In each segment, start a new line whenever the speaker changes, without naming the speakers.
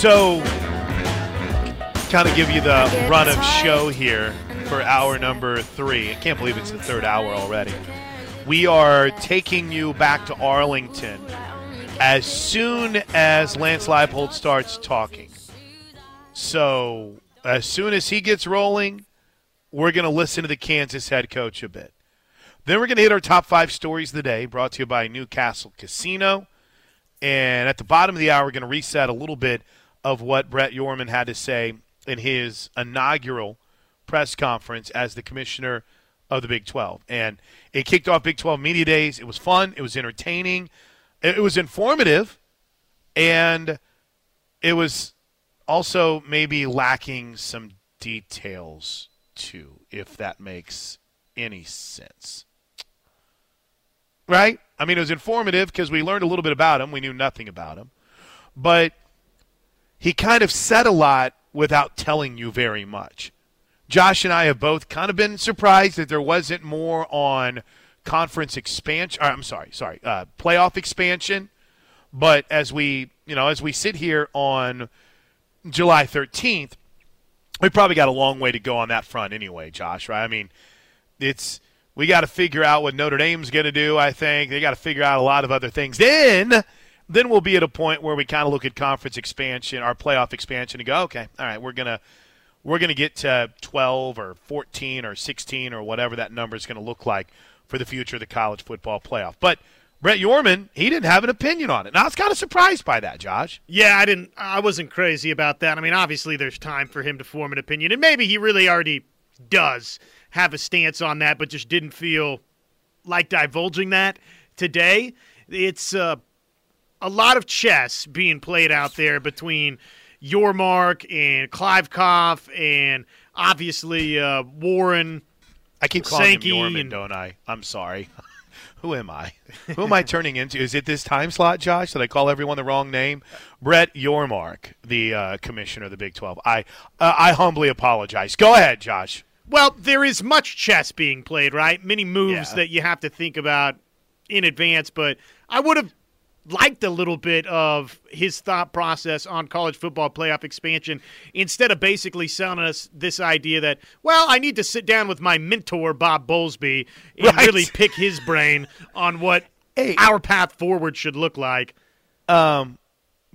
So, kind of give you the run of show here for hour number three. I can't believe it's the third hour already. We are taking you back to Arlington as soon as Lance Leipold starts talking. So, as soon as he gets rolling, we're going to listen to the Kansas head coach a bit. Then we're going to hit our top five stories of the day, brought to you by Newcastle Casino. And at the bottom of the hour, we're going to reset a little bit of what Brett Yorman had to say in his inaugural press conference as the commissioner of the Big 12. And it kicked off Big 12 Media Days. It was fun, it was entertaining, it was informative, and it was also maybe lacking some details too, if that makes any sense. Right? I mean, it was informative because we learned a little bit about him. We knew nothing about him. But he kind of said a lot without telling you very much. Josh and I have both kind of been surprised that there wasn't more on conference expansion. I'm sorry, sorry, uh, playoff expansion. But as we, you know, as we sit here on July 13th, we probably got a long way to go on that front anyway, Josh. Right? I mean, it's we got to figure out what Notre Dame's going to do. I think they got to figure out a lot of other things. Then then we'll be at a point where we kind of look at conference expansion, our playoff expansion, and go, okay, all right, we're gonna we're gonna get to 12 or 14 or 16 or whatever that number is to look like for the future of the college football playoff. But Brett Yorman, he didn't have an opinion on it. Now I was kind of surprised by that, Josh.
Yeah, I didn't. I wasn't crazy about that. I mean, obviously, there's time for him to form an opinion, and maybe he really already does have a stance on that, but just didn't feel like divulging that today. It's uh, a lot of chess being played out there between Yormark and Kliavkoff and obviously uh, Warren.
I keep calling
Sankey
him Yorman,
and-
don't I? I'm sorry. Who am I? Who am I turning into? Is it this time slot, Josh? Did I call everyone the wrong name? Brett Yormark, the uh, commissioner of the Big 12. I uh, I humbly apologize. Go ahead, Josh.
Well, there is much chess being played, right? Many moves
Yeah.
that you have to think about in advance, but I would have liked a little bit of his thought process on college football playoff expansion instead of basically selling us this idea that, well, I need to sit down with my mentor, Bob Bowlesby, and
Right.
really pick his brain on what
Hey.
our path forward should look like.
Um,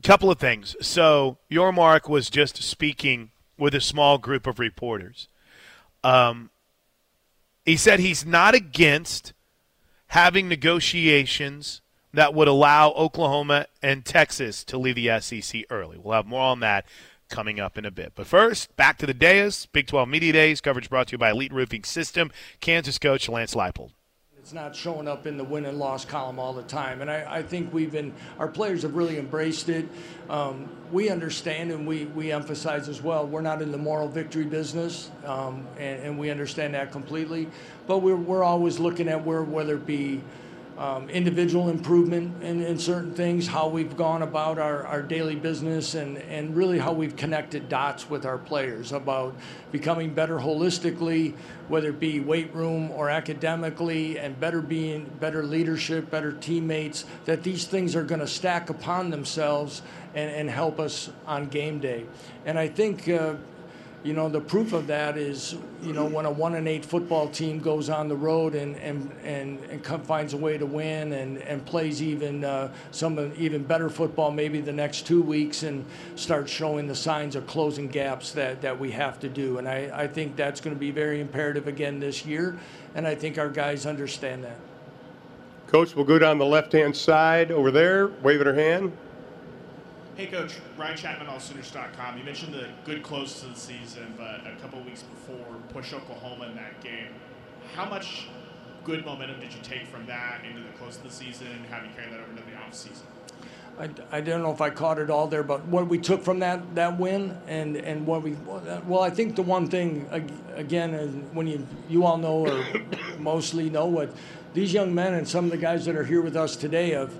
couple of things. So Yormark was just speaking with a small group of reporters. Um, he said he's not against having negotiations that would allow Oklahoma and Texas to leave the SEC early. We'll have more on that coming up in a bit. But first, back to the dais, Big 12 Media Days, coverage brought to you by Elite Roofing System, Kansas coach Lance Leipold.
It's not showing up in the win and loss column all the time. And I, I think we've been, our players have really embraced it. Um, we understand and we, we emphasize as well, we're not in the moral victory business, um, and, and we understand that completely. But we're, we're always looking at where, whether it be um, individual improvement in, in certain things, how we've gone about our, our daily business, and, and really how we've connected dots with our players about becoming better holistically, whether it be weight room or academically, and better being better leadership, better teammates. That these things are going to stack upon themselves and, and help us on game day. And I think. Uh, you know, the proof of that is, you know, when a one and eight football team goes on the road and and and, and come, finds a way to win and, and plays even uh, some even better football maybe the next two weeks and starts showing the signs of closing gaps that, that we have to do. And I, I think that's going to be very imperative again this year. And I think our guys understand that.
Coach, we'll go down the left-hand side over there, waving her hand.
Hey, Coach. Ryan Chapman, AllSooners.com. You mentioned the good close to the season, but a couple weeks before, push Oklahoma in that game. How much good momentum did you take from that into the close of the season, and do you carry that over into the offseason?
I, I don't know if I caught it all there, but what we took from that, that win and, and what we well, I think the one thing again when you you all know or mostly know what these young men and some of the guys that are here with us today have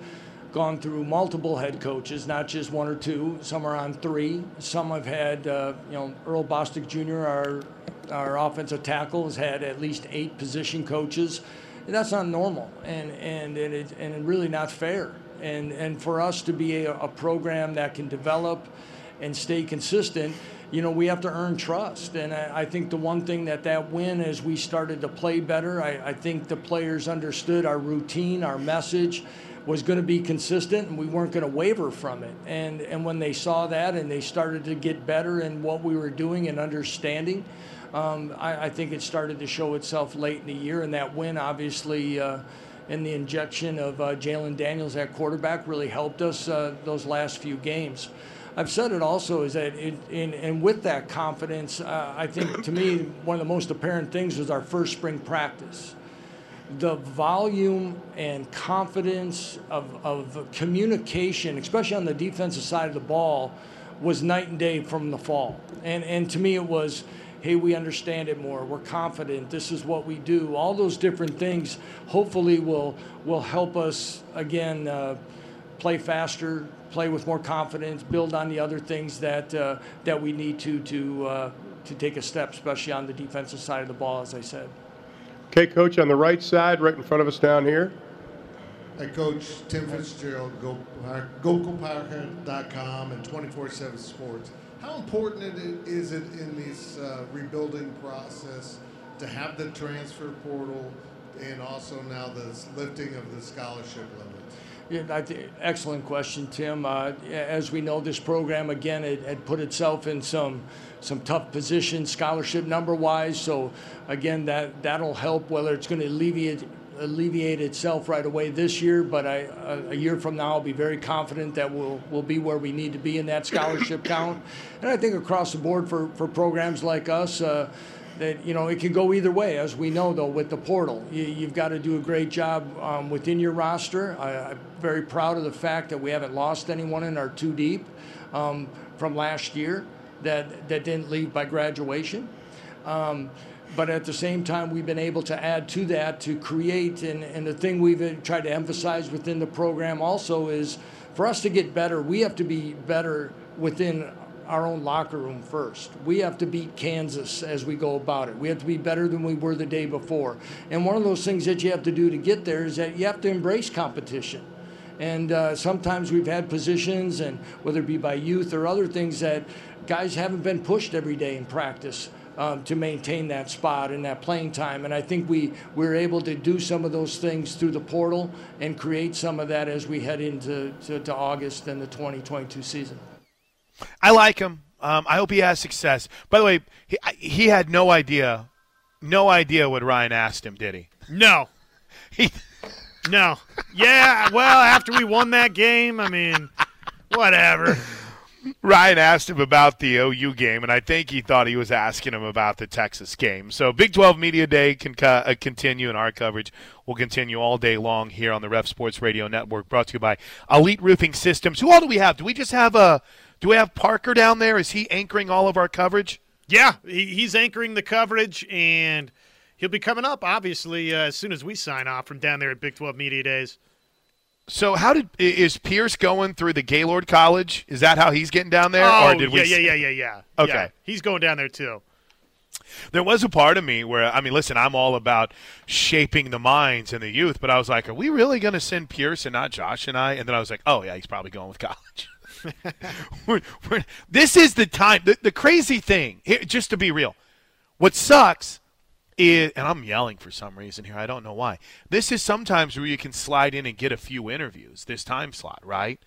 gone through multiple head coaches, not just one or two. Some are on three. Some have had uh, you know Earl Bostic Jr. our our offensive tackle has had at least eight position coaches. That's not normal, and and and, it, and really not fair and and for us to be a, a program that can develop and stay consistent, you know, we have to earn trust. And I, I, think the one thing that that win, as we started to play better, I, I think the players understood our routine, our message was going to be consistent and we weren't going to waver from it. And, and when they saw that and they started to get better in what we were doing and understanding, um, I, I, think it started to show itself late in the year. And that win, obviously, uh, and the injection of uh, Jalon Daniels at quarterback really helped us uh, those last few games. I've said it also is that, it, in, and with that confidence, uh, I think to me, one of the most apparent things was our first spring practice the volume and confidence of, of communication, especially on the defensive side of the ball, was night and day from the fall. And, and to me, it was, hey, we understand it more. We're confident. This is what we do. All those different things hopefully will, will help us, again, uh, play faster, play with more confidence, build on the other things that, uh, that we need to, to, uh, to take a step, especially on the defensive side of the ball, as I said.
Okay, Coach, on the right side, right in front of us down here.
Hi, Coach Tim Fitzgerald, Go, GoCoParker.com and 24-7 Sports. How important is it in this uh, rebuilding process to have the transfer portal and also now the lifting of the scholarship limits?
Yeah, th- excellent question, Tim. Uh, as we know, this program again had, had put itself in some some tough positions scholarship number wise. So again, that that'll help. Whether it's going to alleviate alleviate itself right away this year, but I, a, a, year from now, I'll be very confident that we'll we'll be where we need to be in that scholarship count. And I think across the board for for programs like us. Uh, that you know it can go either way, as we know though with the portal. You, have got to do a great job um, within your roster. I, am very proud of the fact that we haven't lost anyone in our two deep um, from last year that, that didn't leave by graduation. Um, but at the same time, we've been able to add to that to create, and, and the thing we've tried to emphasize within the program also is for us to get better, we have to be better within our own locker room first. We have to beat Kansas as we go about it. We have to be better than we were the day before. And one of those things that you have to do to get there is that you have to embrace competition. And uh, sometimes we've had positions, and whether it be by youth or other things, that guys haven't been pushed every day in practice. Um, to maintain that spot and that playing time. And I think we, we're able to do some of those things through the portal and create some of that as we head into to, to August and the 2022 season.
I like him. Um, I hope he has success. By the way, he, he had no idea, no idea what Ryan asked him, did he?
No.
he.
No. Yeah. Well, after we won that game, I mean, whatever.
Ryan asked him about the OU game, and I think he thought he was asking him about the Texas game. So Big 12 Media Day can uh, continue, and our coverage will continue all day long here on the Ref Sports Radio Network, brought to you by Elite Roofing Systems. Who all do we have? Do we just have a? Do we have Parker down there? Is he anchoring all of our coverage?
Yeah, he's anchoring the coverage, and he'll be coming up, obviously, uh, as soon as we sign off from down there at Big 12 Media Days.
So how did is Pierce going through the Gaylord College? Is that how he's getting down there?
Oh,
or did
yeah,
we...
yeah, yeah, yeah, yeah.
Okay,
yeah, he's going down there too.
There was a part of me where I mean, listen, I'm all about shaping the minds and the youth, but I was like, are we really going to send Pierce and not Josh and I? And then I was like, oh yeah, he's probably going with college. we're, we're, this is the time. The, the crazy thing, here, just to be real, what sucks is, and I'm yelling for some reason here. I don't know why. This is sometimes where you can slide in and get a few interviews. This time slot, right?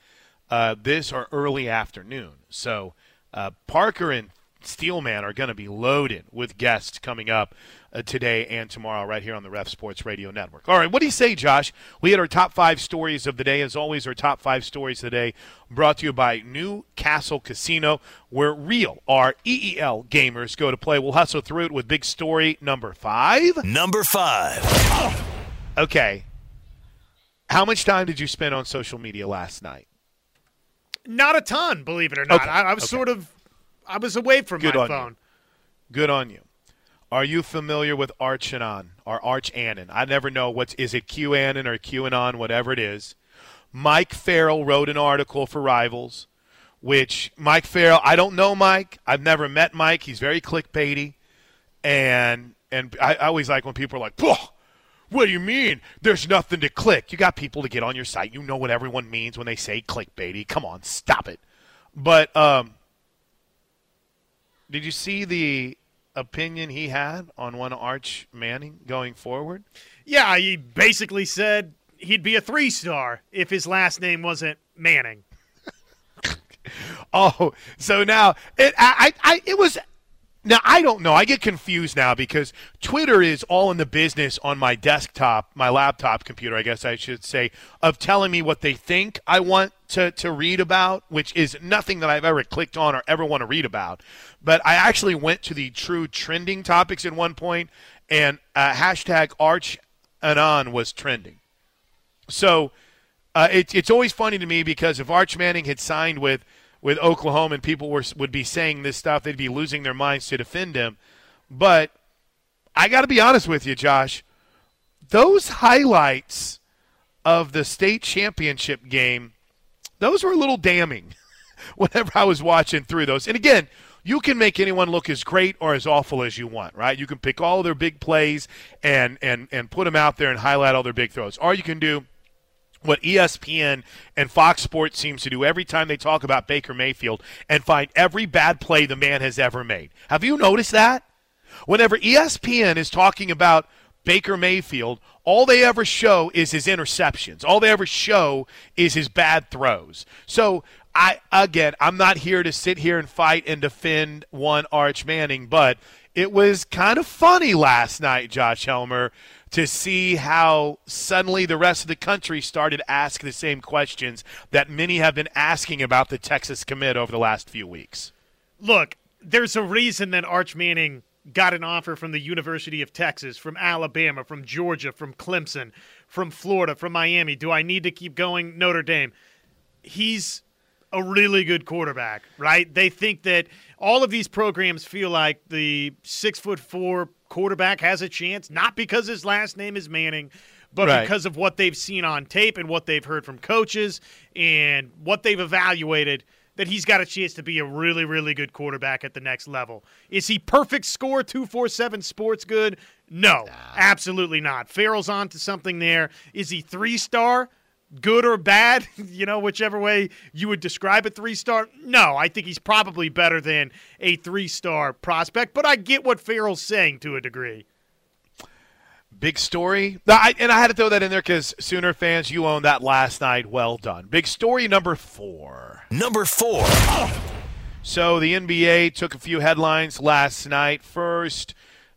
Uh, this or early afternoon. So uh, Parker and Steelman are going to be loaded with guests coming up uh, today and tomorrow right here on the Ref Sports Radio Network. All right, what do you say, Josh? We had our top five stories of the day. As always, our top five stories today brought to you by Newcastle Casino, where real R E E L gamers go to play. We'll hustle through it with big story number five.
Number five.
Okay. How much time did you spend on social media last night?
Not a ton, believe it or not.
Okay.
I, I, was okay. sort of, I was away from
Good
my
on
phone.
You. Good on you. Are you familiar with Archanon or Arch? I never know what's is it QAnon or QAnon, whatever it is. Mike Farrell wrote an article for Rivals, which Mike Farrell. I don't know Mike. I've never met Mike. He's very clickbaity, and and I, I always like when people are like, What do you mean? There's nothing to click. You got people to get on your site. You know what everyone means when they say clickbaity. Come on, stop it. But um, did you see the opinion he had on one Arch Manning going forward?
Yeah, he basically said he'd be a three star if his last name wasn't Manning.
oh, so now it I, I it was now I don't know. I get confused now because Twitter is all in the business on my desktop, my laptop computer, I guess I should say, of telling me what they think I want to, to read about, which is nothing that I've ever clicked on or ever want to read about. But I actually went to the true trending topics at one point, and uh, hashtag Arch Anon was trending. So uh, it, it's always funny to me because if Arch Manning had signed with – with Oklahoma and people were, would be saying this stuff, they'd be losing their minds to defend him. But I got to be honest with you, Josh. Those highlights of the state championship game, those were a little damning whenever I was watching through those. And again, you can make anyone look as great or as awful as you want, right? You can pick all their big plays and and and put them out there and highlight all their big throws. Or you can do what ESPN and Fox Sports seems to do every time they talk about Baker Mayfield and find every bad play the man has ever made. Have you noticed that? Whenever ESPN is talking about Baker Mayfield, all they ever show is his interceptions. All they ever show is his bad throws. So I again, I'm not here to sit here and fight and defend one Arch Manning, but it was kind of funny last night, Josh Helmer, to see how suddenly the rest of the country started asking the same questions that many have been asking about the Texas commit over the last few weeks.
Look, there's a reason that Arch Manning got an offer from the University of Texas, from Alabama, from Georgia, from Clemson, from Florida, from Miami. Do I need to keep going? Notre Dame. He's a really good quarterback, right? They think that all of these programs feel like the six foot four quarterback has a chance, not because his last name is Manning, but right. because of what they've seen on tape and what they've heard from coaches and what they've evaluated that he's got a chance to be a really, really good quarterback at the next level. Is he perfect score 247 sports good? No, nah. absolutely not. Farrell's on to something there. Is he three star? Good or bad, you know, whichever way you would describe a three star. No, I think he's probably better than a three star prospect, but I get what Farrell's saying to a degree.
Big story. I, and I had to throw that in there because Sooner fans, you owned that last night. Well done. Big story number four.
Number four.
So the NBA took a few headlines last night. First,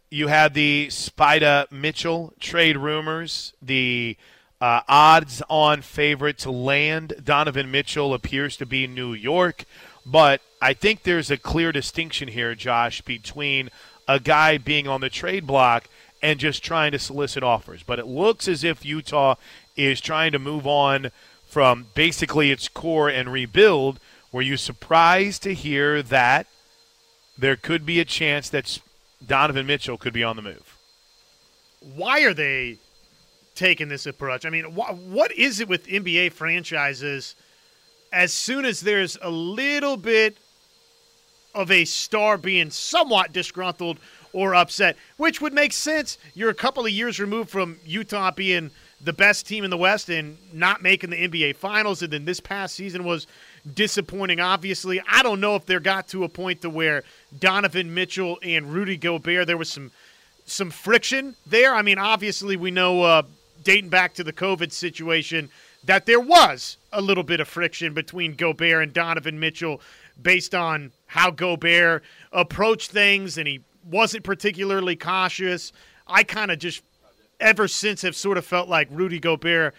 you had the Spida Mitchell trade rumors. The uh, odds on favorite to land Donovan Mitchell appears to be New York, but I think there's a clear distinction here, Josh, between a guy being on the trade block and just trying to solicit offers. But it looks as if Utah is trying to move on from basically its core and rebuild. Were you surprised to hear that there could be a chance that Donovan Mitchell could be on the move?
Why are they taken this approach. I mean, wh- what is it with NBA franchises? As soon as there's a little bit of a star being somewhat disgruntled or upset, which would make sense. You're a couple of years removed from Utah being the best team in the West and not making the NBA Finals, and then this past season was disappointing. Obviously, I don't know if there got to a point to where Donovan Mitchell and Rudy Gobert there was some some friction there. I mean, obviously we know uh, dating back to the COVID situation, that there was a little bit of friction between Gobert and Donovan Mitchell based on how Gobert approached things and he wasn't particularly cautious. I kind of just, ever since, have sort of felt like Rudy Gobert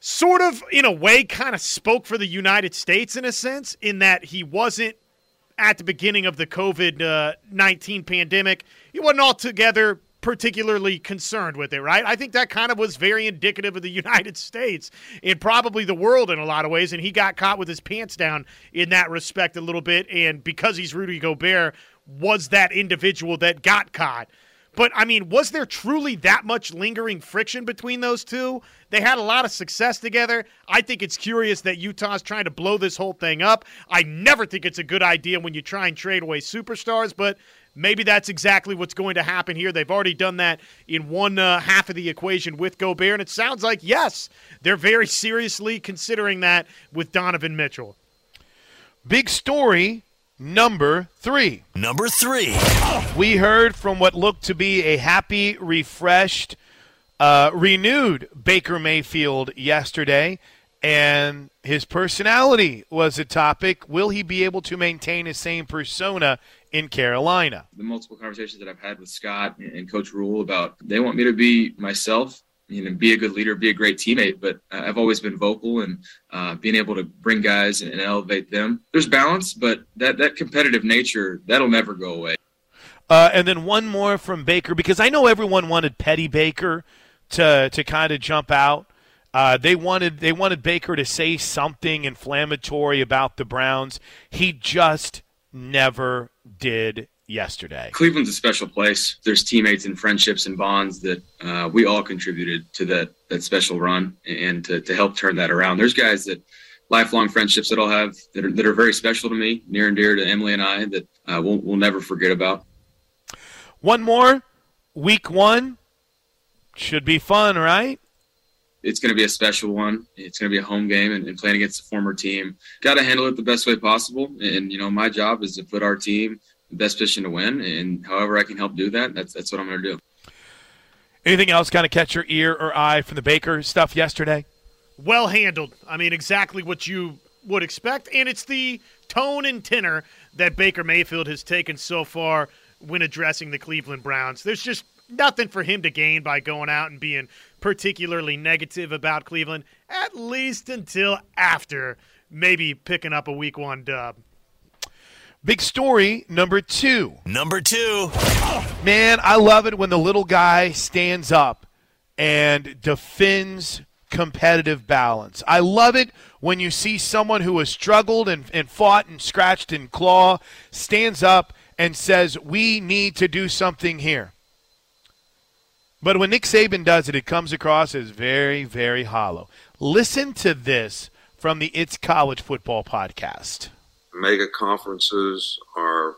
sort of, in a way, kind of spoke for the United States in a sense, in that he wasn't at the beginning of the COVID uh, 19 pandemic. He wasn't altogether particularly concerned with it, right? I think that kind of was very indicative of the United States and probably the world in a lot of ways. And he got caught with his pants down in that respect a little bit. And because he's Rudy Gobert, was that individual that got caught. But I mean, was there truly that much lingering friction between those two? They had a lot of success together. I think it's curious that Utah's trying to blow this whole thing up. I never think it's a good idea when you try and trade away superstars, but maybe that's exactly what's going to happen here. They've already done that in one uh, half of the equation with Gobert, and it sounds like, yes, they're very seriously considering that with Donovan Mitchell.
Big story number three.
Number three.
We heard from what looked to be a happy, refreshed, uh, renewed Baker Mayfield yesterday, and his personality was a topic. Will he be able to maintain his same persona in Carolina?
The multiple conversations that I've had with Scott and Coach Rhule about they want me to be myself you know, be a good leader, be a great teammate. But I've always been vocal and uh, being able to bring guys and, and, elevate them. There's balance, but that that competitive nature that'll never go away.
Uh, and then one more from Baker because I know everyone wanted Petty Baker to to kind of jump out. Uh, they wanted they wanted Baker to say something inflammatory about the Browns. He just never did yesterday.
Cleveland's a special place. There's teammates and friendships and bonds that uh, we all contributed to that that special run and to, to help turn that around. There's guys that lifelong friendships that I'll have that are, that are very special to me, near and dear to Emily and I that uh, we'll, we'll never forget about.
One more, week one should be fun, right?
It's going to be a special one. It's going to be a home game and, and playing against a former team. Got to handle it the best way possible. And, you know, my job is to put our team the best position to win, and however I can help do that, that's that's what I'm going to do.
Anything else kind of catch your ear or eye from the Baker stuff yesterday?
Well handled. I mean, exactly what you would expect, and it's the tone and tenor that Baker Mayfield has taken so far when addressing the Cleveland Browns. There's just nothing for him to gain by going out and being particularly negative about Cleveland, at least until after maybe picking up a week one dub.
Big story number two.
Number two.
Man, I love it when the little guy stands up and defends competitive balance. I love it when you see someone who has struggled and, and fought and scratched and claw stands up and says, We need to do something here. But when Nick Saban does it, it comes across as very, very hollow. Listen to this from the It's College Football podcast
mega conferences are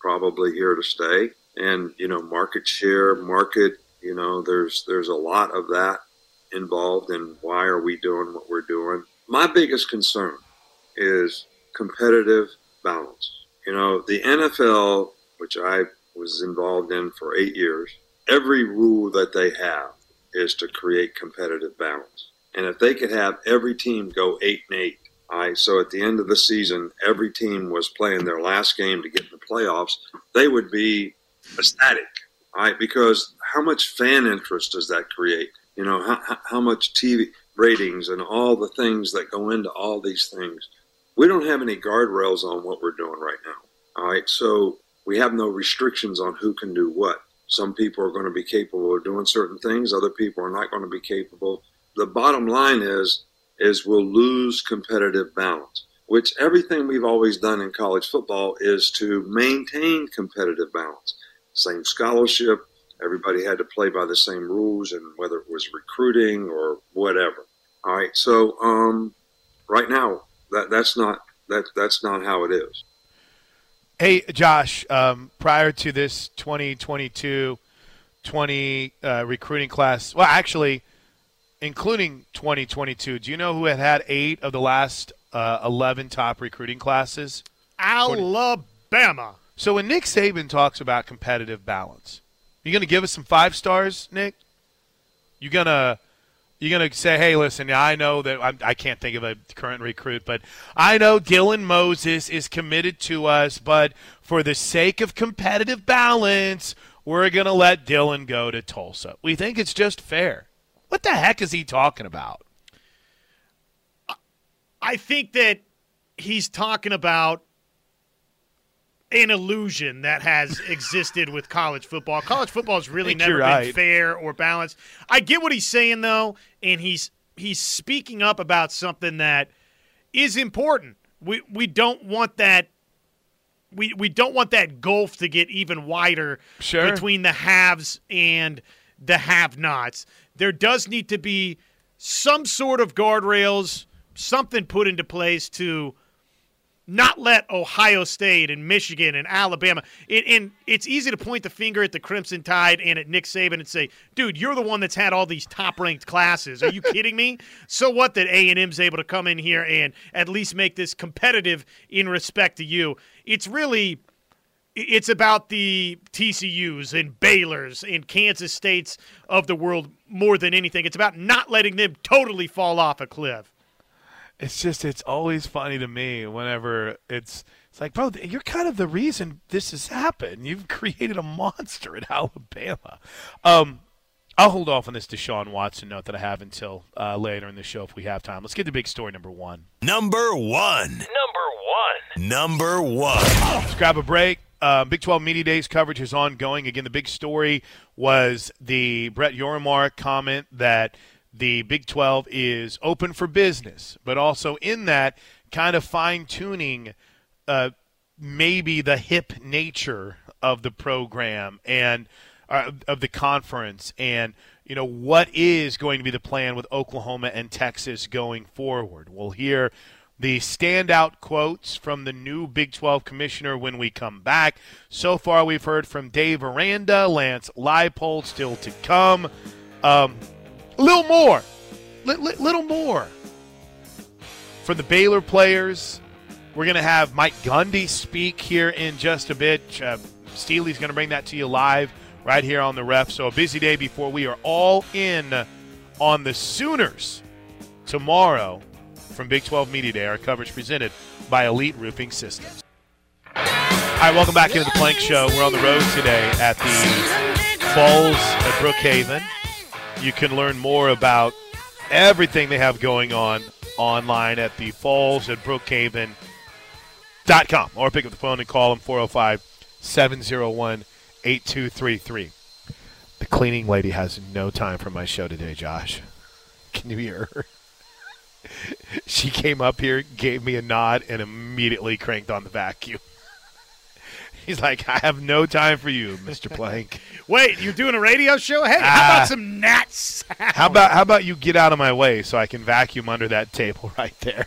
probably here to stay. And, you know, market share, market, you know, there's there's a lot of that involved in why are we doing what we're doing. My biggest concern is competitive balance. You know, the NFL, which I was involved in for eight years, every rule that they have is to create competitive balance. And if they could have every team go eight and eight all right, so at the end of the season, every team was playing their last game to get in the playoffs. They would be ecstatic, right, because how much fan interest does that create? You know, how, how much TV ratings and all the things that go into all these things. We don't have any guardrails on what we're doing right now. All right, so we have no restrictions on who can do what. Some people are going to be capable of doing certain things, other people are not going to be capable. The bottom line is is we'll lose competitive balance, which everything we've always done in college football is to maintain competitive balance. Same scholarship, everybody had to play by the same rules, and whether it was recruiting or whatever. All right, so um, right now that that's not that that's not how it is.
Hey, Josh, um, prior to this 2022 20 uh, recruiting class, well, actually, including 2022. Do you know who had had eight of the last uh, 11 top recruiting classes?
Alabama.
So when Nick Saban talks about competitive balance, you going to give us some five stars, Nick? You gonna you gonna say, hey, listen, I know that I'm, I can not think of a current recruit, but I know Dylan Moses is committed to us, but for the sake of competitive balance, we're gonna let Dylan go to Tulsa. We think it's just fair. What the heck is he talking about?
I think that he's talking about an illusion that has existed with college football. College football has really never been right. fair or balanced. I get what he's saying though, and he's he's speaking up about something that is important. We we don't want that we we don't want that gulf to get even wider
sure.
between the haves and the have-nots there does need to be some sort of guardrails, something put into place to not let Ohio State and Michigan and Alabama. It, and it's easy to point the finger at the Crimson Tide and at Nick Saban and say, "Dude, you're the one that's had all these top-ranked classes. Are you kidding me?" So what that A and M's able to come in here and at least make this competitive in respect to you? It's really it's about the TCU's and Baylor's and Kansas States of the world more than anything. It's about not letting them totally fall off a cliff.
It's just it's always funny to me whenever it's it's like, bro, you're kind of the reason this has happened. You've created a monster at Alabama. Um, I'll hold off on this Deshaun Watson note that I have until uh, later in the show if we have time. Let's get to big story number one.
Number one.
Number one.
Number one.
Let's grab a break. Uh, big 12 Media Days coverage is ongoing. Again, the big story was the Brett Yormark comment that the Big 12 is open for business, but also in that kind of fine tuning uh, maybe the hip nature of the program and uh, of the conference and you know what is going to be the plan with Oklahoma and Texas going forward. We'll hear the standout quotes from the new Big 12 commissioner when we come back. So far, we've heard from Dave Aranda, Lance Leipold, still to come. Um, little more, little more for the Baylor players. We're going to have Mike Gundy speak here in just a bit. Uh, Steely's going to bring that to you live right here on the ref. So a busy day before we are all in on the Sooners tomorrow from Big 12 Media Day. Our coverage presented by Elite Roofing Systems. All right, welcome back into the Plank Show. We're on the road today at the Falls at Brookhaven. You can learn more about everything they have going on online at the Falls at Brookhaven.com or pick up the phone and call them 405 701 8233. The cleaning lady has no time for my show today, Josh. Can you hear her? she came up here, gave me a nod, and immediately cranked on the vacuum. He's like, I have no time for you, Mr. Plank.
Wait, you're doing a radio show? Hey, how
Ah.
about some gnats?
How about how about you get out of my way so I can vacuum under that table right there?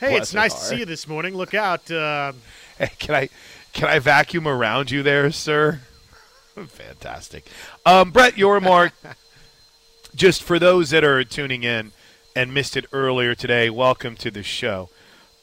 Hey, it's nice to see you this morning. Look out. Uh,
Hey, can I can I vacuum around you there, sir? Fantastic. Um, Brett Yormark, just for those that are tuning in and missed it earlier today, welcome to the show.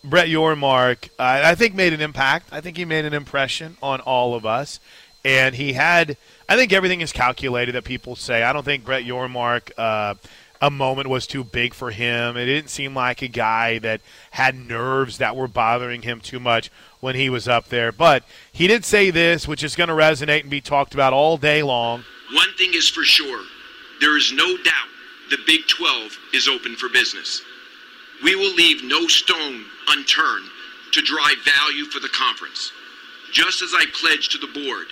Brett Yormark, I think, made an impact. I think he made an impression on all of us. And he had, I think everything is calculated that people say. I don't think Brett Yormark, uh, a moment was too big for him. It didn't seem like a guy that had nerves that were bothering him too much when he was up there. But he did say this, which is going to resonate and be talked about all day long.
One thing is for sure there is no doubt the Big 12 is open for business. We will leave no stone unturned to drive value for the conference. Just as I pledged to the board,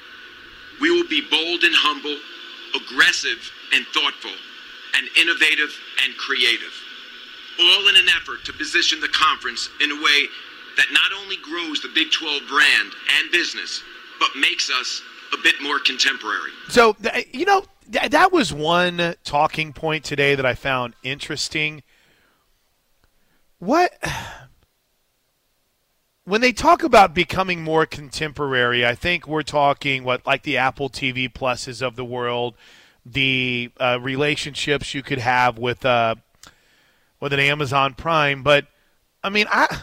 we will be bold and humble, aggressive and thoughtful, and innovative and creative. All in an effort to position the conference in a way that not only grows the Big 12 brand and business, but makes us a bit more contemporary.
So, you know, that was one talking point today that I found interesting. What. When they talk about becoming more contemporary, I think we're talking what, like the Apple TV Pluses of the world, the uh, relationships you could have with uh, with an Amazon Prime. But I mean, I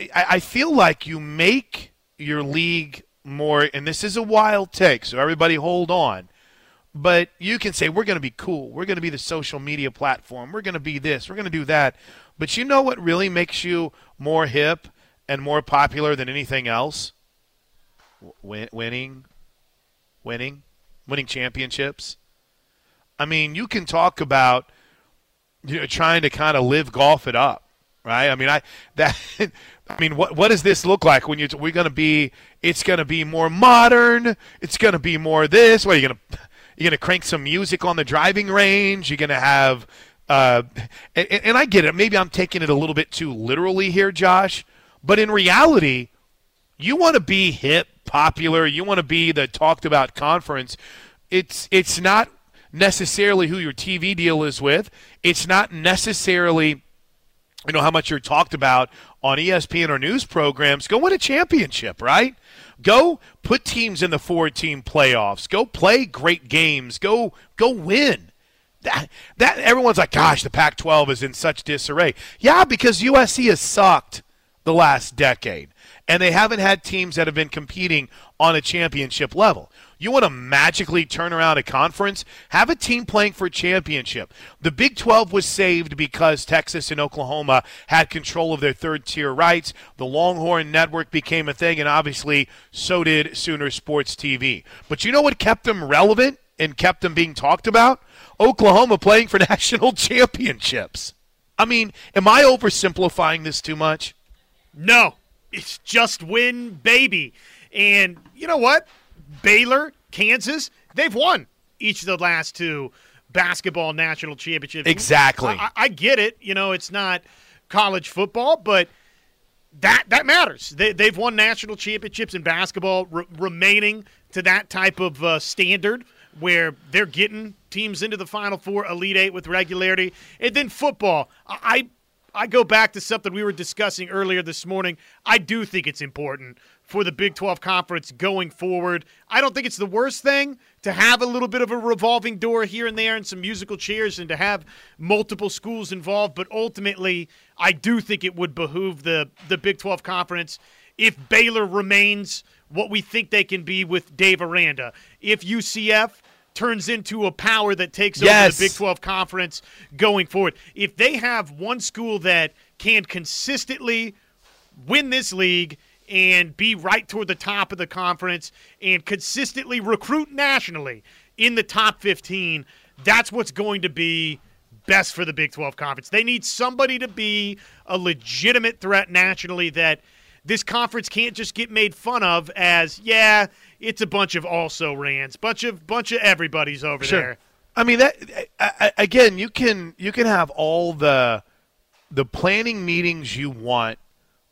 I I feel like you make your league more, and this is a wild take, so everybody hold on. But you can say, we're going to be cool. We're going to be the social media platform. We're going to be this. We're going to do that. But you know what really makes you more hip and more popular than anything else? Win- winning. Winning. Winning championships. I mean, you can talk about you know, trying to kind of live golf it up, right? I mean, I that I mean, what what does this look like when you we're going to be? It's going to be more modern. It's going to be more this. What are you going to? You're going to crank some music on the driving range. You're going to have, uh, and, and I get it. Maybe I'm taking it a little bit too literally here, Josh. But in reality, you want to be hip, popular. You want to be the talked about conference. It's it's not necessarily who your TV deal is with. It's not necessarily you know how much you're talked about on ESPN or news programs. Go win a championship, right? Go put teams in the four-team playoffs. Go play great games. Go go win. That that everyone's like, gosh, the Pac-12 is in such disarray. Yeah, because USC has sucked the last decade, and they haven't had teams that have been competing on a championship level. You want to magically turn around a conference? Have a team playing for a championship. The Big 12 was saved because Texas and Oklahoma had control of their third tier rights. The Longhorn Network became a thing, and obviously so did Sooner Sports TV. But you know what kept them relevant and kept them being talked about? Oklahoma playing for national championships. I mean, am I oversimplifying this too much?
No, it's just win, baby. And you know what? Baylor, Kansas, they've won each of the last two basketball national championships.
Exactly.
I, I- get it. You know, it's not college football, but that that matters. They, they've won national championships in basketball, re- remaining to that type of uh, standard where they're getting teams into the Final Four, Elite Eight with regularity, and then football. I I go back to something we were discussing earlier this morning. I do think it's important for the Big 12 Conference going forward. I don't think it's the worst thing to have a little bit of a revolving door here and there and some musical chairs and to have multiple schools involved, but ultimately, I do think it would behoove the, the Big 12 Conference if Baylor remains what we think they can be with Dave Aranda. If UCF turns into a power that takes
Yes.
over the Big 12 Conference going forward. If they have one school that can consistently win this league and be right toward the top of the conference and consistently recruit nationally in the top 15, that's what's going to be best for the Big 12 Conference. They need somebody to be a legitimate threat nationally that this conference can't just get made fun of as, yeah, it's a bunch of also rans, bunch of bunch of everybody's over there.
I mean that I, I, again. You can you can have all the the planning meetings you want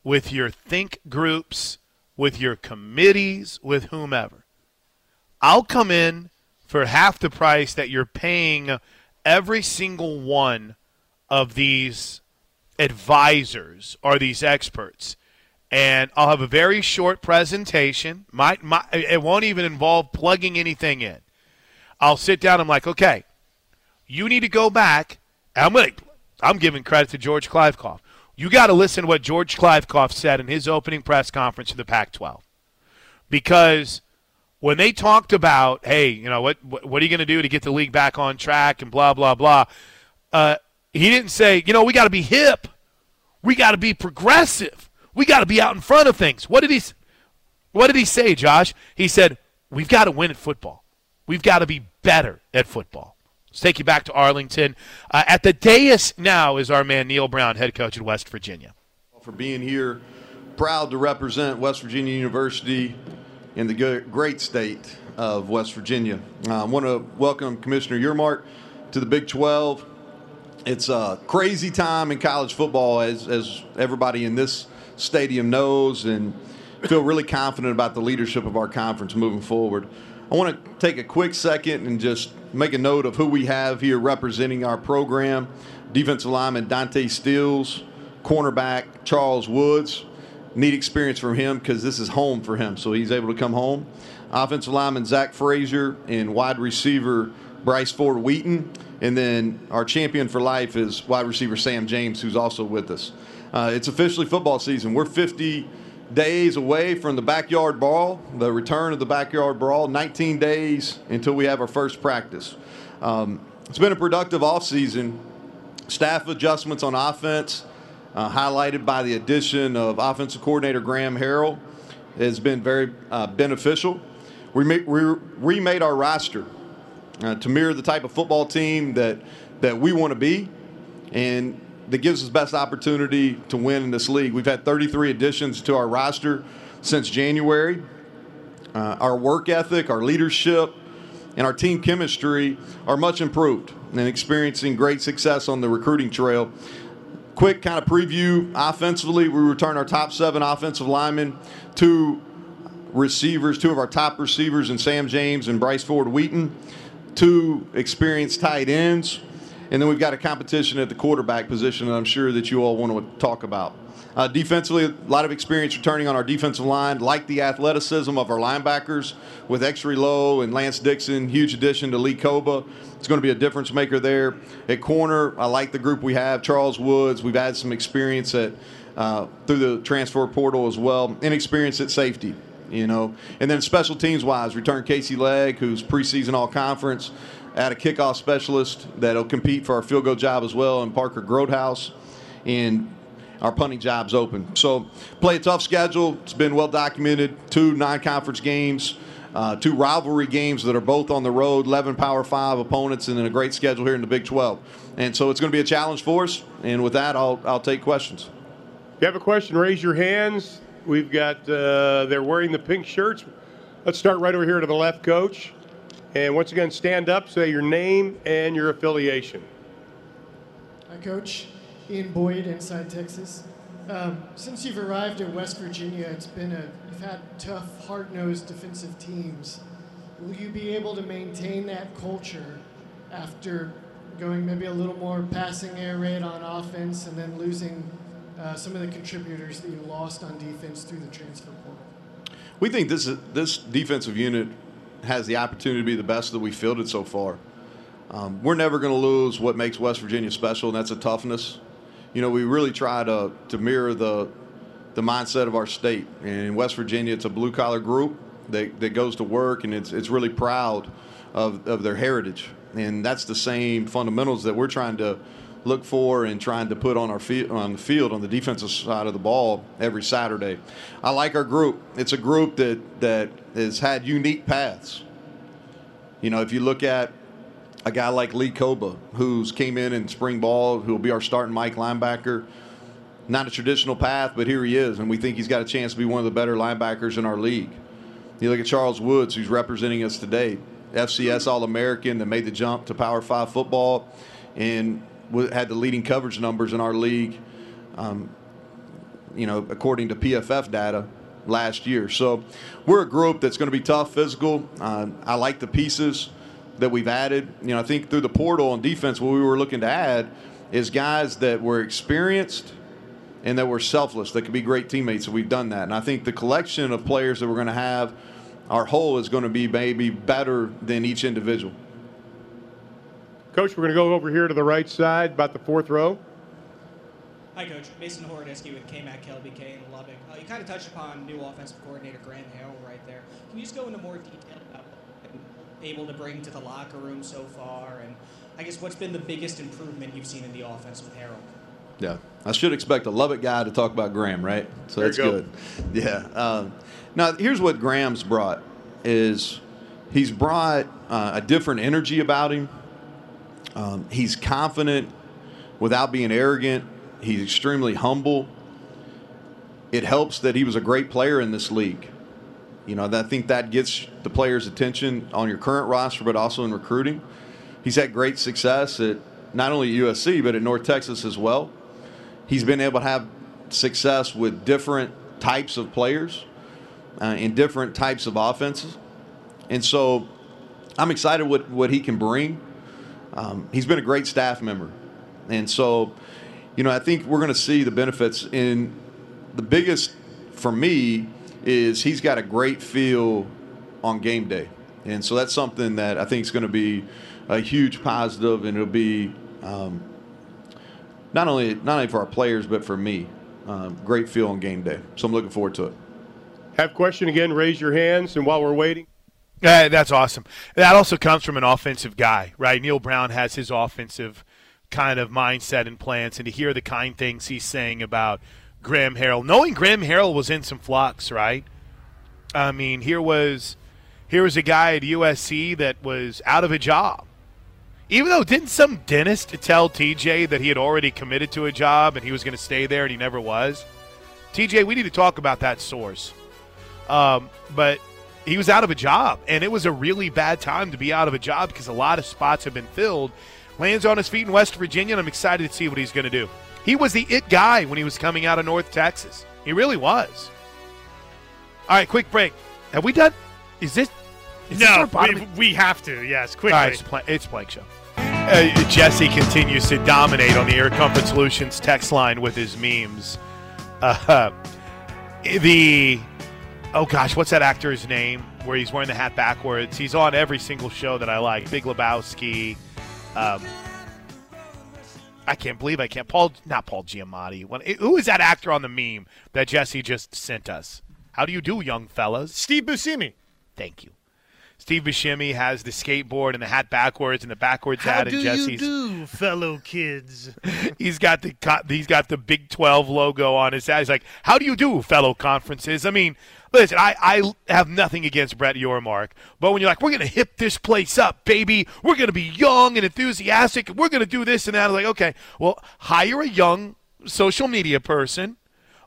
with your think groups, with your committees, with whomever. I'll come in for half the price that you're paying every single one of these advisors or these experts. And I'll have a very short presentation. Might, might it won't even involve plugging anything in. I'll sit down. I'm like, okay, you need to go back. I'm going. I'm giving credit to George Kliavkoff. You got to listen to what George Kliavkoff said in his opening press conference for the Pac-12, because when they talked about, hey, you know what, what, what are you going to do to get the league back on track and blah blah blah, uh, he didn't say, you know, we got to be hip, we got to be progressive, we got to be out in front of things. What did he? What did he say, Josh? He said, we've got to win at football. We've got to be better at football. Let's take you back to Arlington. Uh, at the dais now is our man Neal Brown, head coach at West Virginia.
for being here. Proud to represent West Virginia University in the great state of West Virginia. Uh, I want to welcome Commissioner Yormark to the Big 12. It's a crazy time in college football, as, as everybody in this stadium knows, and feel really confident about the leadership of our conference moving forward. I want to take a quick second and just make a note of who we have here representing our program. Defensive lineman Dante Stills, cornerback Charles Woods. Need experience from him because this is home for him, so he's able to come home. Offensive lineman Zach Frazier and wide receiver Bryce Ford Wheaton. And then our champion for life is wide receiver Sam James, who's also with us. Uh, it's officially football season. We're 50 days away from the backyard brawl, the return of the backyard brawl. 19 days until we have our first practice. Um, it's been a productive offseason. Staff adjustments on offense, uh, highlighted by the addition of offensive coordinator Graham Harrell, has been very uh, beneficial. We, ma- we remade our roster uh, to mirror the type of football team that that we want to be, and that gives us best opportunity to win in this league. We've had 33 additions to our roster since January. Uh, our work ethic, our leadership, and our team chemistry are much improved and experiencing great success on the recruiting trail. Quick kind of preview offensively, we return our top seven offensive linemen, two receivers, two of our top receivers in Sam James and Bryce Ford Wheaton, two experienced tight ends, And then we've got a competition at the quarterback position that I'm sure that you all want to talk about. Uh, defensively, a lot of experience returning on our defensive line. Like the athleticism of our linebackers with Exree Loe and Lance Dixon, huge addition to Lee Kpogba. It's going to be a difference maker there. At corner, I like the group we have. Charles Woods, we've had some experience at uh, through the transfer portal as well, and experience at safety. You know, and then special teams wise, return Casey Legg, who's preseason All Conference, add a kickoff specialist that'll compete for our field goal job as well, and Parker Grothaus, and our punting job's open. So play a tough schedule. It's been well documented. Two non-conference games. Uh, two rivalry games that are both on the road, 11 Power Five opponents, and then a great schedule here in the Big 12. And so it's going to be a challenge for us. And with that, I'll, I'll take questions.
If you have a question, raise your hands. We've got, uh, they're wearing the pink shirts. Let's start right over here to the left, coach. And once again, stand up, say your name and your affiliation.
Hi, Coach. Ian Boyd, Inside Texas. Um, since you've arrived at West Virginia, it's been a you've had tough, hard-nosed defensive teams. Will you be able to maintain that culture after going maybe a little more passing air raid on offense and then losing uh, some of the contributors that you lost on defense through the transfer portal?
We think this is, this defensive unit has the opportunity to be the best that we fielded so far. Um, we're never going to lose what makes West Virginia special, and that's a toughness. You know, we really try to, to mirror the the mindset of our state. And in West Virginia, it's a blue collar group that, that goes to work, and it's it's really proud of, of their heritage. And that's the same fundamentals that we're trying to look for and trying to put on our field on the field on the defensive side of the ball every Saturday. I like our group. It's a group that that has had unique paths. You know, if you look at a guy like Lee Kpogba, who's came in in spring ball, who will be our starting Mike linebacker. Not a traditional path, but here he is, and we think he's got a chance to be one of the better linebackers in our league. You look at Charles Woods, who's representing us today, FCS All American that made the jump to Power Five football, and had the leading coverage numbers in our league. Um, you know, according to PFF data last year. So we're a group that's going to be tough, physical. Uh, I like the pieces that we've added. You know, I think through the portal on defense, what we were looking to add is guys that were experienced and that were selfless, that could be great teammates. And we've done that. And I think the collection of players that we're going to have, our whole is going to be maybe better than each individual.
Coach, we're going to go over here to the right side, about the fourth row.
Hi, Coach. Mason Horodisky with KAMC KLBK in Lubbock. Uh, you kind of touched upon new offensive coordinator Graham Harrell right there. Can you just go into more detail about what you've been able to bring to the locker room so far, and I guess what's been the biggest improvement you've seen in the offense with Harrell?
Yeah, I should expect a Lubbock guy to talk about Graham, right? So
There
that's
you go.
good. Yeah. Um, now here's what Graham's brought: is he's brought uh, a different energy about him. Um, he's confident without being arrogant. He's extremely humble. It helps that he was a great player in this league. You know, I think that gets the players' attention on your current roster, but also in recruiting. He's had great success at not only USC, but at North Texas as well. He's been able to have success with different types of players uh, in different types of offenses. And so I'm excited what, what he can bring. Um, he's been a great staff member. And so, you know, I think we're going to see the benefits. In the biggest for me is he's got a great feel on game day. And so that's something that I think is going to be a huge positive, and it'll be um, not only not only for our players but for me. Um, great feel on game day. So I'm looking forward to it.
Have question again, raise your hands. And while we're waiting,
Yeah, that's awesome. That also comes from an offensive guy, right? Neal Brown has his offensive kind of mindset and plans, and to hear the kind things he's saying about Graham Harrell, knowing Graham Harrell was in some flux, right? I mean, here was here was a guy at USC that was out of a job. Even though didn't some dentist tell TJ that he had already committed to a job and he was going to stay there and he never was? TJ, we need to talk about that source. Um, but he was out of a job, and it was a really bad time to be out of a job because a lot of spots have been filled. Lands on his feet in West Virginia, and I'm excited to see what he's going to do. He was the it guy when he was coming out of North Texas. He really was. All right, quick break. Have we done? Is this? Is this
no,
our
we, we have to. Yes, quickly.
Right, it's, Pla- it's Plank Show. Uh, Jesse continues to dominate on the Air Comfort Solutions text line with his memes. Uh, the oh gosh, what's that actor's name? Where he's wearing the hat backwards. He's on every single show that I like. Big Lebowski. Um, I can't believe I can't. Paul, not Paul Giamatti. When, who is that actor on the meme that Jesse just sent us? How do you do, young fellas?
Steve Buscemi.
Thank you. Steve Buscemi has the skateboard and the hat backwards and the backwards
How
hat,
do
and Jesse's
you do, fellow kids?
he's got the he's got the Big Twelve logo on his hat. He's like, "How do you do, fellow conferences?" I mean, listen, I, I have nothing against Brett Yormark, but when you're like, "We're gonna hip this place up, baby. We're gonna be young and enthusiastic. and We're gonna do this and that," I'm like, okay, well, hire a young social media person,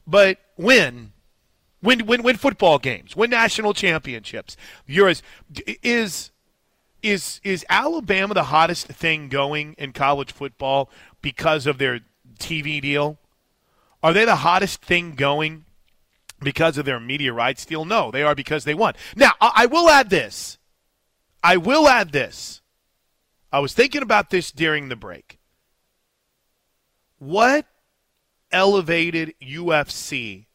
but when win win win football games, win national championships. You're as is is is Alabama the hottest thing going in college football because of their TV deal? Are they the hottest thing going because of their media rights deal? No, they are because they won. Now, I, will add this. I will add this. I was thinking about this during the break. What elevated UFC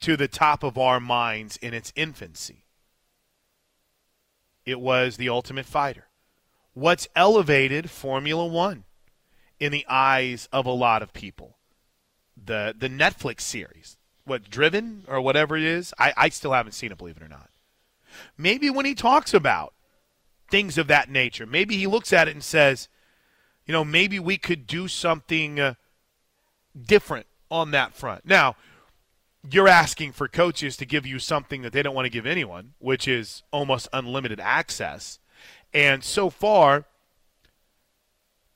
to the top of our minds in its infancy? It was The Ultimate Fighter. What's elevated Formula One in the eyes of a lot of people? The the Netflix series. What, Driven or whatever it is? I, I still haven't seen it, believe it or not. Maybe when he talks about things of that nature, maybe he looks at it and says, you know, maybe we could do something uh, different on that front. Now, you're asking for coaches to give you something that they don't want to give anyone, which is almost unlimited access. And so far,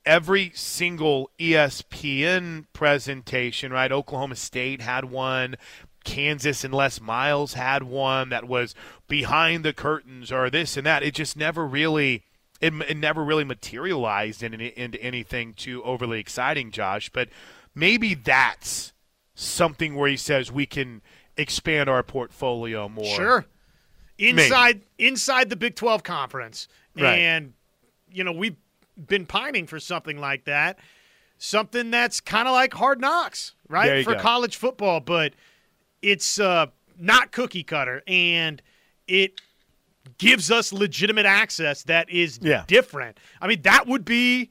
every single ESPN presentation, right? Oklahoma State had one, Kansas and Les Miles had one that was behind the curtains or this and that. It just never really. It, it never really materialized in, into anything too overly exciting, Josh. But maybe that's something where he says we can expand our portfolio more.
Sure. Inside inside the Big 12 conference.
Right.
And you know, we've been pining for something like that. Something that's kind of like hard knocks, right? For
go.
college football, but it's uh, not cookie cutter and it gives us legitimate access that is
Yeah.
different. I mean, that would be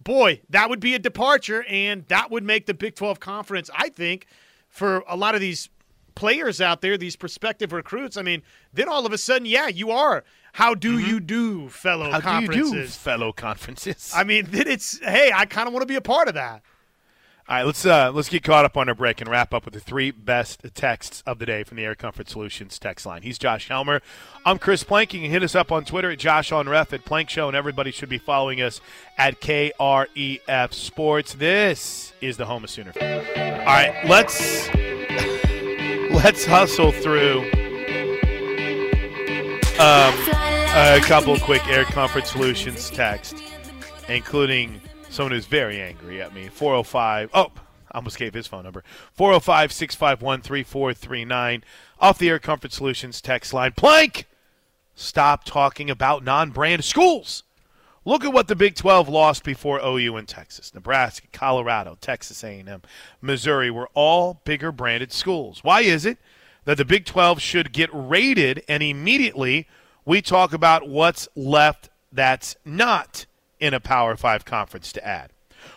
boy, that would be a departure, and that would make the Big 12 conference, I think, for a lot of these players out there, these prospective recruits. I mean, then all of a sudden, yeah, you are. How do you do, fellow
Mm-hmm. How do you
conferences?
do, fellow conferences?
I mean, it's hey, I kind of want to be a part of that.
All right, let's uh, let's get caught up on our break and wrap up with the three best texts of the day from the Air Comfort Solutions text line. He's Josh Helmer. I'm Chris Plank. You can hit us up on Twitter at Josh on Ref at Plank Show, and everybody should be following us at KREF Sports. This is the home of Sooner. All right, let's let's hustle through um, a couple quick Air Comfort Solutions text, including someone who's very angry at me. 405. Oh, I almost gave his phone number. 405 651 3439. Off the Air Comfort Solutions text line. Plank! Stop talking about non brand schools. Look at what the Big 12 lost before OU and Texas. Nebraska, Colorado, Texas A&M, Missouri were all bigger branded schools. Why is it that the Big 12 should get rated and immediately we talk about what's left that's not in a Power 5 conference to add?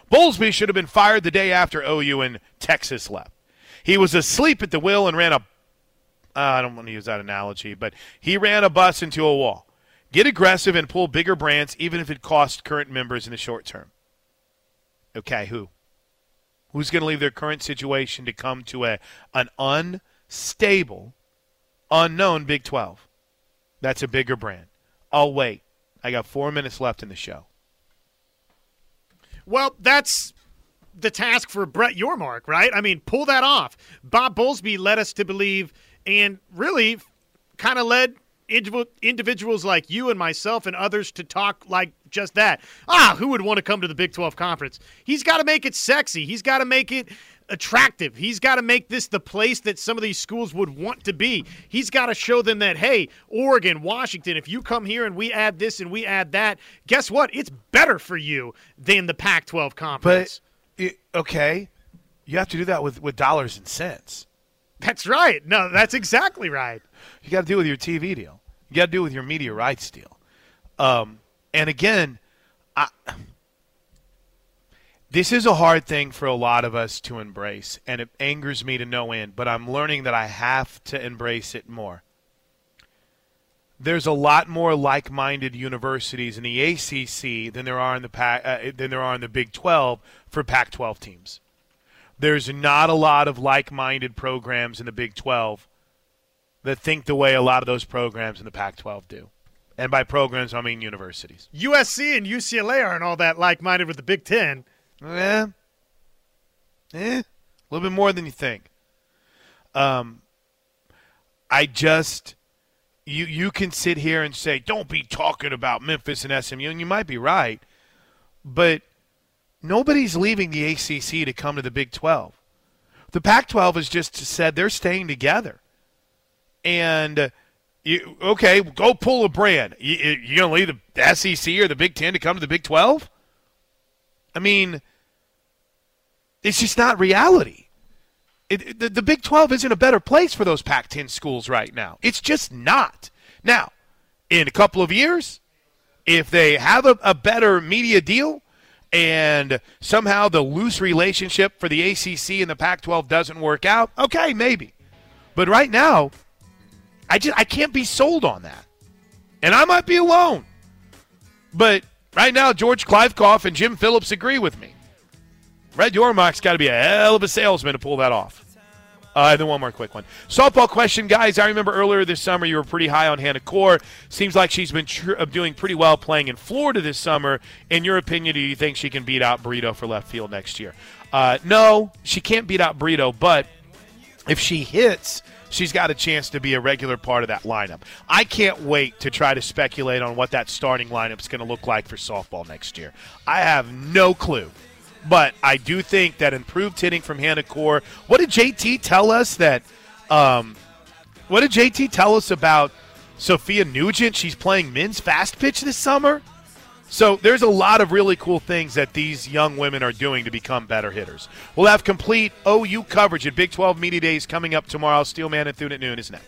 Bowlesby should have been fired the day after OU and Texas left. He was asleep at the wheel and ran a uh, I don't want to use that analogy, but he ran a bus into a wall. Get aggressive and pull bigger brands, even if it costs current members in the short term. Okay, who? Who's going to leave their current situation to come to a an unstable, unknown Big 12? That's a bigger brand. I'll wait. I got four minutes left in the show.
Well, that's the task for Brett Yormark, right? I mean, pull that off. Bob Bowlesby led us to believe, and really kind of led individuals like you and myself and others to talk like just that. Ah, who would want to come to the Big 12 conference? He's got to make it sexy. He's got to make it attractive. He's got to make this the place that some of these schools would want to be. He's got to show them that, hey, Oregon, Washington, if you come here and we add this and we add that, guess what? It's better for you than the Pac 12 conference.
But, it, okay, you have to do that with, with dollars and cents.
That's right. No, that's exactly right.
You got to do it with your TV deal. You got to do it with your media rights deal. Um, and again, I, this is a hard thing for a lot of us to embrace, and it angers me to no end, but I'm learning that I have to embrace it more. There's a lot more like-minded universities in the ACC than there are in the Pac, uh, than there are in the Big 12 for Pac-12 teams. There's not a lot of like-minded programs in the Big 12 that think the way a lot of those programs in the Pac-12 do. And by programs, I mean universities.
USC and UCLA aren't all that like-minded with the Big Ten.
Eh, eh, a little bit more than you think. Um, I just you you can sit here and say, don't be talking about Memphis and SMU, and you might be right, but nobody's leaving the ACC to come to the Big 12. The Pac 12 has just said they're staying together. And, you, okay, go pull a brand. You, you going to leave the SEC or the Big 10 to come to the Big 12? I mean, it's just not reality. It, the, the Big 12 isn't a better place for those Pac 10 schools right now. It's just not. Now, in a couple of years, if they have a, a better media deal and somehow the loose relationship for the ACC and the Pac 12 doesn't work out, okay, maybe. But right now, I just I can't be sold on that. And I might be alone. But right now, George Kliavkoff and Jim Phillips agree with me. Brett Yormark's got to be a hell of a salesman to pull that off. Uh, then one more quick one. Softball question, guys. I remember earlier this summer you were pretty high on Hannah Coor. Seems like she's been tr- uh, doing pretty well playing in Florida this summer. In your opinion, do you think she can beat out Burrito for left field next year? Uh, no, she can't beat out Burrito, but if she hits, she's got a chance to be a regular part of that lineup. I can't wait to try to speculate on what that starting lineup is going to look like for softball next year. I have no clue. But I do think that improved hitting from Hannah Coor. What did JT tell us that? Um, what did JT tell us about Sophia Nugent? She's playing men's fast pitch this summer. So there's a lot of really cool things that these young women are doing to become better hitters. We'll have complete OU coverage at Big 12 Media Days coming up tomorrow. Steelman and Thune at noon is next.